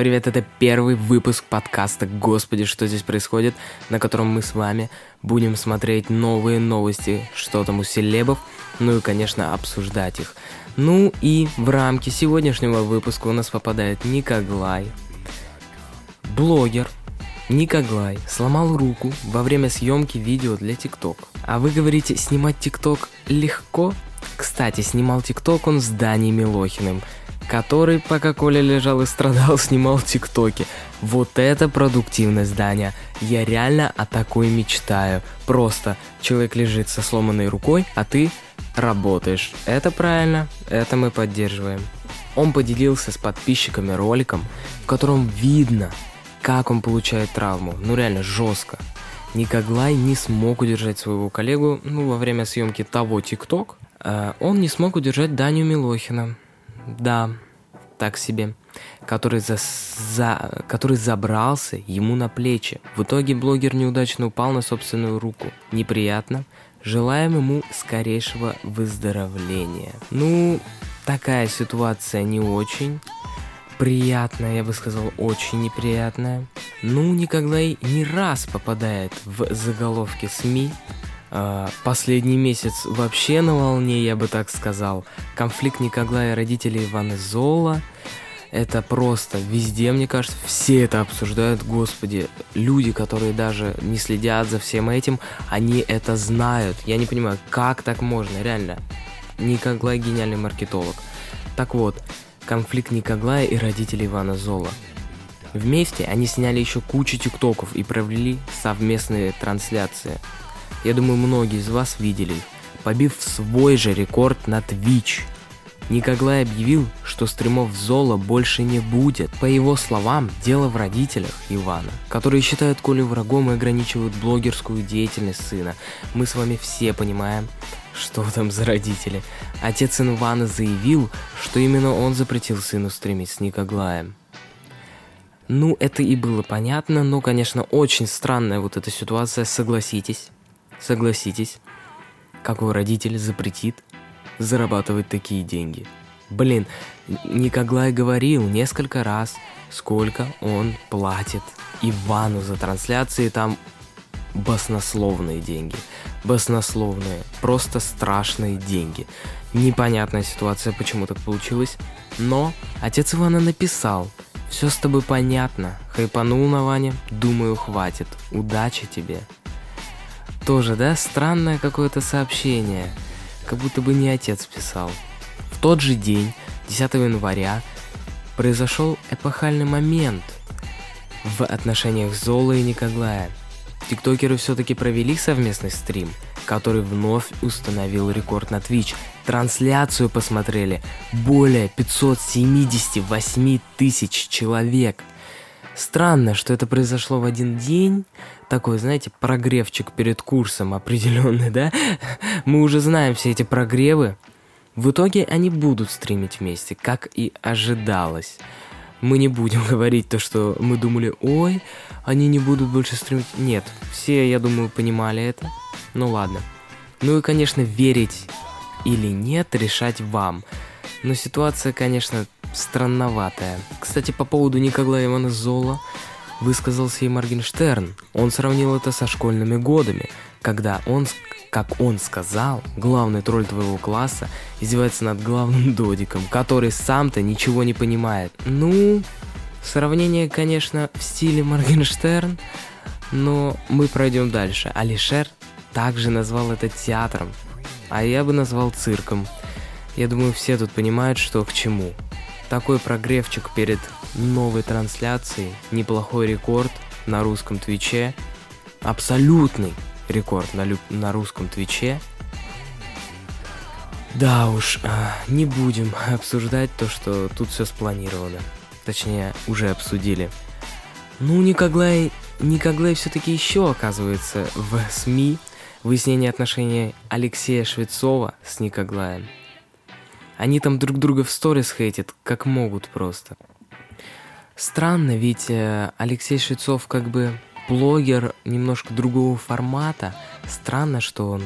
Привет, это первый выпуск подкаста «Господи, что здесь происходит», на котором мы с вами будем смотреть новые новости, что там у селебов, ну и, конечно, обсуждать их. Ну и в рамки сегодняшнего выпуска у нас попадает Никоглай, блогер, Никоглай сломал руку во время съемки видео для ТикТок. А вы говорите, снимать ТикТок легко? Кстати, снимал ТикТок он с Даней Милохиным – который, пока Коля лежал и страдал, снимал тиктоки. Вот это продуктивность, Даня. Я реально о такой мечтаю. Просто человек лежит со сломанной рукой, а ты работаешь. Это правильно, это мы поддерживаем. Он поделился с подписчиками роликом, в котором видно, как он получает травму. Ну реально жестко. Никоглай не смог удержать своего коллегу, ну, во время съемки того ТикТок, э, он не смог удержать Даню Милохина. Да, так себе. Который, за, за, который забрался ему на плечи. В итоге блогер неудачно упал на собственную руку. Неприятно. Желаем ему скорейшего выздоровления. Ну, такая ситуация не очень приятная, я бы сказал, очень неприятная. Ну, Николай не раз попадает в заголовки СМИ последний месяц вообще на волне, я бы так сказал. Конфликт Никоглая и родителей Ивана Зола. Это просто везде, мне кажется, все это обсуждают, господи. Люди, которые даже не следят за всем этим, они это знают. Я не понимаю, как так можно, реально. Никоглай гениальный маркетолог. Так вот, конфликт Никоглая и родителей Ивана Зола. Вместе они сняли еще кучу тиктоков и провели совместные трансляции. Я думаю, многие из вас видели побив свой же рекорд на Twitch. Никоглай объявил, что стримов Зола больше не будет. По его словам, дело в родителях Ивана, которые считают Колю врагом и ограничивают блогерскую деятельность сына. Мы с вами все понимаем, что там за родители. Отец Ивана заявил, что именно он запретил сыну стримить с Никоглаем. Ну, это и было понятно, но, конечно, очень странная вот эта ситуация, согласитесь. Согласитесь, какой родитель запретит зарабатывать такие деньги? Блин, Никоглай говорил несколько раз, сколько он платит Ивану за трансляции, там баснословные деньги. Баснословные, просто страшные деньги. Непонятная ситуация, почему так получилось. Но отец Ивана написал, все с тобой понятно, хайпанул на Ване, думаю хватит, удачи тебе. Тоже, да, странное какое-то сообщение. Как будто бы не отец писал. В тот же день, 10 января, произошел эпохальный момент в отношениях Зола и Никоглая. Тиктокеры все-таки провели совместный стрим, который вновь установил рекорд на Twitch. Трансляцию посмотрели более 578 тысяч человек. Странно, что это произошло в один день, такой, знаете, прогревчик перед курсом определенный, да? Мы уже знаем все эти прогревы. В итоге они будут стримить вместе, как и ожидалось. Мы не будем говорить то, что мы думали, ой, они не будут больше стримить. Нет, все, я думаю, понимали это. Ну ладно. Ну и, конечно, верить или нет, решать вам. Но ситуация, конечно, странноватая. Кстати, по поводу Николая Ивана Зола, высказался и Моргенштерн. Он сравнил это со школьными годами, когда он, как он сказал, главный тролль твоего класса издевается над главным додиком, который сам-то ничего не понимает. Ну, сравнение, конечно, в стиле Моргенштерн, но мы пройдем дальше. Алишер также назвал это театром, а я бы назвал цирком. Я думаю, все тут понимают, что к чему. Такой прогревчик перед новой трансляции, неплохой рекорд на русском Твиче, абсолютный рекорд на, лю- на русском Твиче. Да уж, а, не будем обсуждать то, что тут все спланировано. Точнее, уже обсудили. Ну, Никоглай, Никоглай все-таки еще оказывается в СМИ выяснение отношений Алексея Швецова с Никоглаем. Они там друг друга в сторис хейтят, как могут просто. Странно, ведь э, Алексей Швецов как бы блогер немножко другого формата. Странно, что он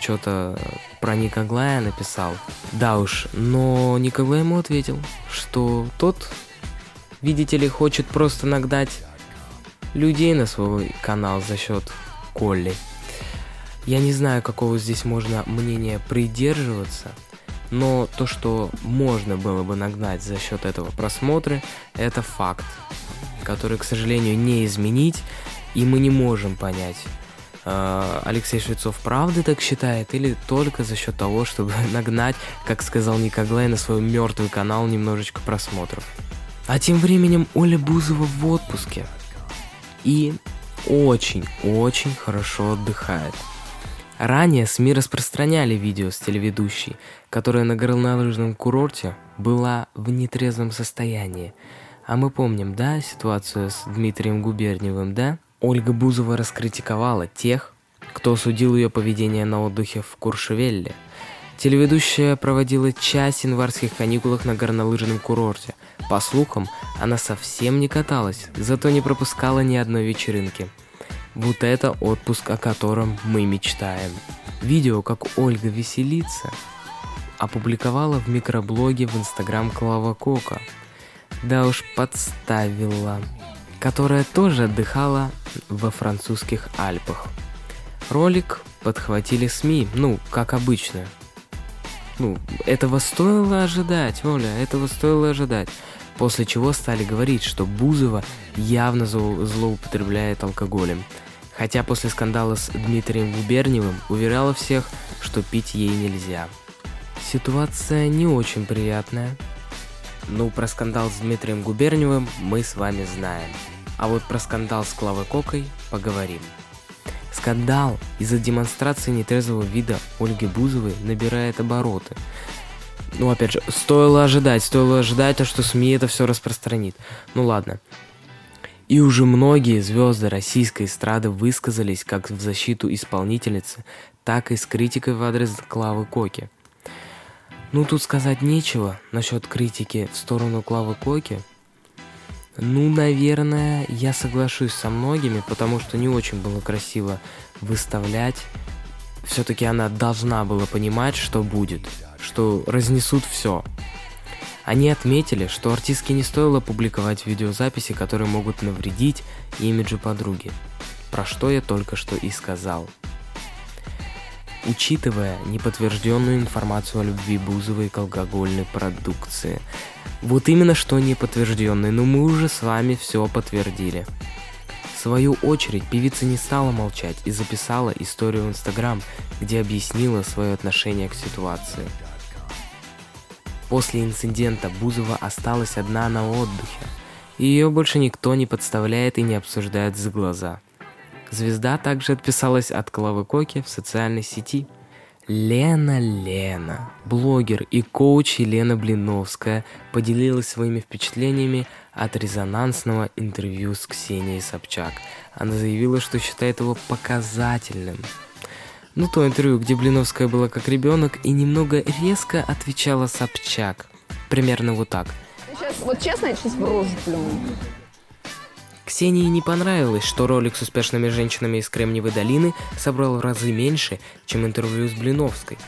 что-то про Никоглая написал. Да уж, но Никоглай ему ответил, что тот видите ли, хочет просто нагнать людей на свой канал за счет Колли. Я не знаю, какого здесь можно мнения придерживаться, но то, что можно было бы нагнать за счет этого просмотра, это факт, который, к сожалению, не изменить, и мы не можем понять, э, Алексей Швецов правда так считает или только за счет того, чтобы нагнать, как сказал Никоглай, на свой мертвый канал немножечко просмотров. А тем временем Оля Бузова в отпуске. И очень-очень хорошо отдыхает. Ранее СМИ распространяли видео с телеведущей, которая на горнолыжном курорте была в нетрезвом состоянии. А мы помним, да, ситуацию с Дмитрием Губерниевым, да? Ольга Бузова раскритиковала тех, кто судил ее поведение на отдыхе в Куршевелле. Телеведущая проводила часть январских каникулах на горнолыжном курорте. По слухам, она совсем не каталась, зато не пропускала ни одной вечеринки – вот это отпуск, о котором мы мечтаем. Видео, как Ольга веселится, опубликовала в микроблоге в Инстаграм Клава Кока. Да уж подставила. Которая тоже отдыхала во французских Альпах. Ролик подхватили СМИ, ну, как обычно. Ну, этого стоило ожидать, Оля, этого стоило ожидать. После чего стали говорить, что Бузова явно злоупотребляет алкоголем хотя после скандала с Дмитрием Губерниевым уверяла всех, что пить ей нельзя. Ситуация не очень приятная. Ну, про скандал с Дмитрием Губерниевым мы с вами знаем. А вот про скандал с Клавой Кокой поговорим. Скандал из-за демонстрации нетрезвого вида Ольги Бузовой набирает обороты. Ну, опять же, стоило ожидать, стоило ожидать, то, что СМИ это все распространит. Ну ладно, и уже многие звезды российской эстрады высказались как в защиту исполнительницы, так и с критикой в адрес Клавы Коки. Ну, тут сказать нечего насчет критики в сторону Клавы Коки. Ну, наверное, я соглашусь со многими, потому что не очень было красиво выставлять. Все-таки она должна была понимать, что будет, что разнесут все. Они отметили, что артистке не стоило публиковать видеозаписи, которые могут навредить имиджу подруги, про что я только что и сказал. Учитывая неподтвержденную информацию о любви Бузовой к алкогольной продукции. Вот именно что неподтвержденный, но мы уже с вами все подтвердили. Свою очередь, певица не стала молчать и записала историю в Инстаграм, где объяснила свое отношение к ситуации. После инцидента Бузова осталась одна на отдыхе. Ее больше никто не подставляет и не обсуждает за глаза. Звезда также отписалась от Клавы Коки в социальной сети. Лена Лена, блогер и коуч Елена Блиновская, поделилась своими впечатлениями от резонансного интервью с Ксенией Собчак. Она заявила, что считает его показательным – ну, то интервью, где Блиновская была как ребенок и немного резко отвечала Собчак. Примерно вот так. Сейчас, вот честно, я сейчас в рожу. Ксении не понравилось, что ролик с успешными женщинами из Кремниевой долины собрал в разы меньше, чем интервью с Блиновской.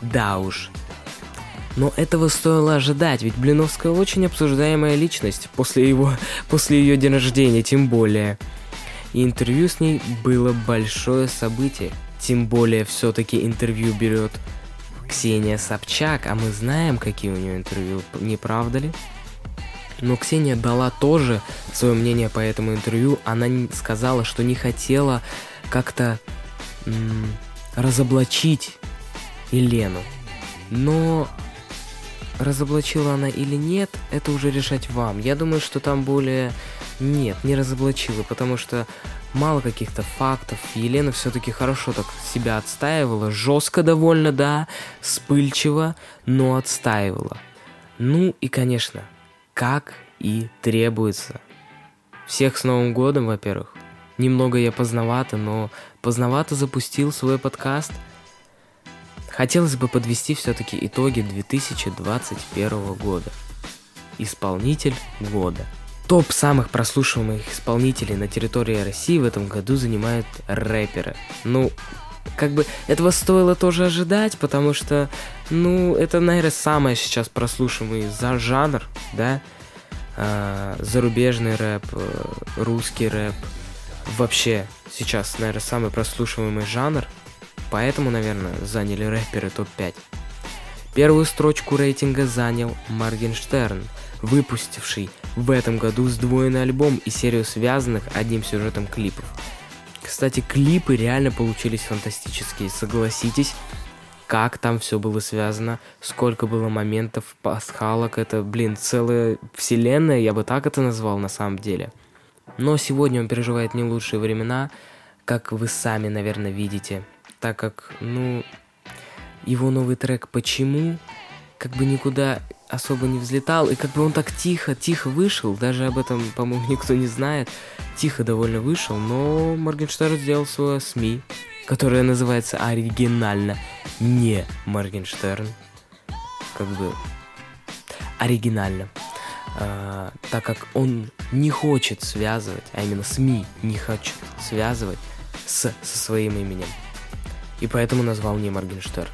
Да уж. Но этого стоило ожидать, ведь Блиновская очень обсуждаемая личность после его, после ее дня рождения, тем более. И интервью с ней было большое событие. Тем более, все-таки интервью берет Ксения Собчак, а мы знаем, какие у нее интервью, не правда ли? Но Ксения дала тоже свое мнение по этому интервью. Она сказала, что не хотела как-то разоблачить Елену. Но разоблачила она или нет, это уже решать вам. Я думаю, что там более... Нет, не разоблачила, потому что мало каких-то фактов. Елена все-таки хорошо так себя отстаивала, жестко довольно, да, вспыльчиво, но отстаивала. Ну и, конечно, как и требуется. Всех с Новым годом, во-первых. Немного я поздновато, но поздновато запустил свой подкаст. Хотелось бы подвести все-таки итоги 2021 года. Исполнитель года – Топ самых прослушиваемых исполнителей на территории России в этом году занимают рэперы. Ну, как бы этого стоило тоже ожидать, потому что, ну, это, наверное, самый сейчас прослушиваемый за жанр, да. э, зарубежный рэп, э, русский рэп. Вообще, сейчас, наверное, самый прослушиваемый жанр, поэтому, наверное, заняли рэперы топ-5. Первую строчку рейтинга занял Моргенштерн, выпустивший в этом году сдвоенный альбом и серию связанных одним сюжетом клипов. Кстати, клипы реально получились фантастические, согласитесь, как там все было связано, сколько было моментов, пасхалок, это, блин, целая вселенная, я бы так это назвал на самом деле. Но сегодня он переживает не лучшие времена, как вы сами, наверное, видите, так как, ну, его новый трек «Почему» как бы никуда особо не взлетал, и как бы он так тихо, тихо вышел, даже об этом, по-моему, никто не знает, тихо довольно вышел, но Моргенштерн сделал свое СМИ, которое называется оригинально не Моргенштерн, как бы оригинально, а, так как он не хочет связывать, а именно СМИ не хочет связывать с, со своим именем. И поэтому назвал не Моргенштерн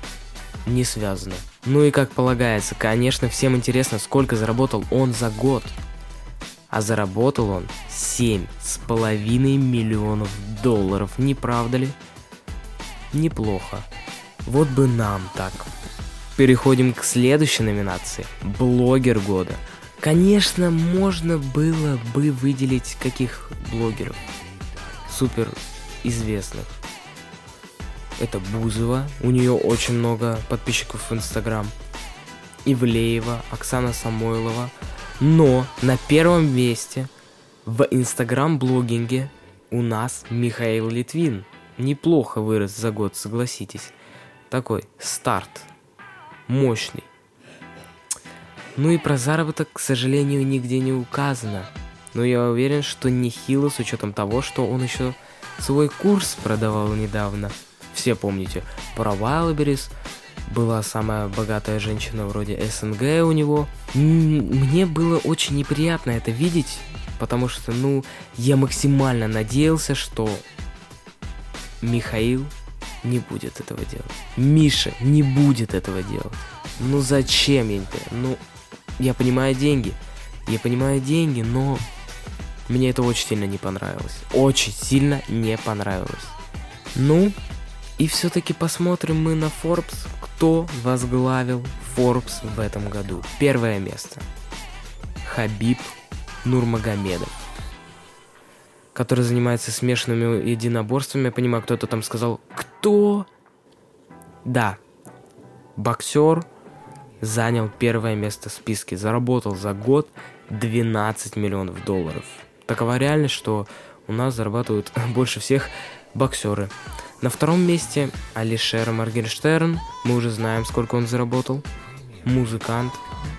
не связано. Ну и как полагается, конечно, всем интересно, сколько заработал он за год. А заработал он 7,5 миллионов долларов, не правда ли? Неплохо. Вот бы нам так. Переходим к следующей номинации. Блогер года. Конечно, можно было бы выделить каких блогеров супер известных это Бузова, у нее очень много подписчиков в Инстаграм. Ивлеева, Оксана Самойлова. Но на первом месте в Инстаграм-блогинге у нас Михаил Литвин. Неплохо вырос за год, согласитесь. Такой старт. Мощный. Ну и про заработок, к сожалению, нигде не указано. Но я уверен, что нехило с учетом того, что он еще свой курс продавал недавно – все помните про Wildberries, была самая богатая женщина вроде СНГ у него. Мне было очень неприятно это видеть, потому что, ну, я максимально надеялся, что Михаил не будет этого делать. Миша не будет этого делать. Ну зачем я не Ну, я понимаю деньги. Я понимаю деньги, но мне это очень сильно не понравилось. Очень сильно не понравилось. Ну, и все-таки посмотрим мы на Forbes, кто возглавил Forbes в этом году. Первое место. Хабиб Нурмагомедов который занимается смешанными единоборствами. Я понимаю, кто-то там сказал, кто? Да, боксер занял первое место в списке, заработал за год 12 миллионов долларов. Такова реальность, что у нас зарабатывают больше всех боксеры. На втором месте Алишер Моргенштерн. Мы уже знаем, сколько он заработал. Музыкант.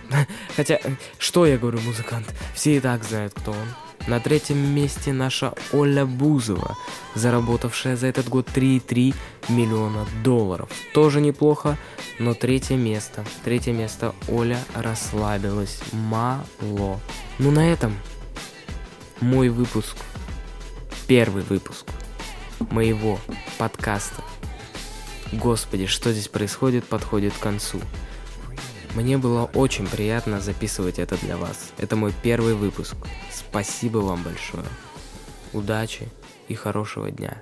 Хотя, что я говорю музыкант? Все и так знают, кто он. На третьем месте наша Оля Бузова, заработавшая за этот год 3,3 миллиона долларов. Тоже неплохо, но третье место. Третье место Оля расслабилась. Мало. Ну на этом мой выпуск, первый выпуск моего подкаста. Господи, что здесь происходит, подходит к концу. Мне было очень приятно записывать это для вас. Это мой первый выпуск. Спасибо вам большое. Удачи и хорошего дня.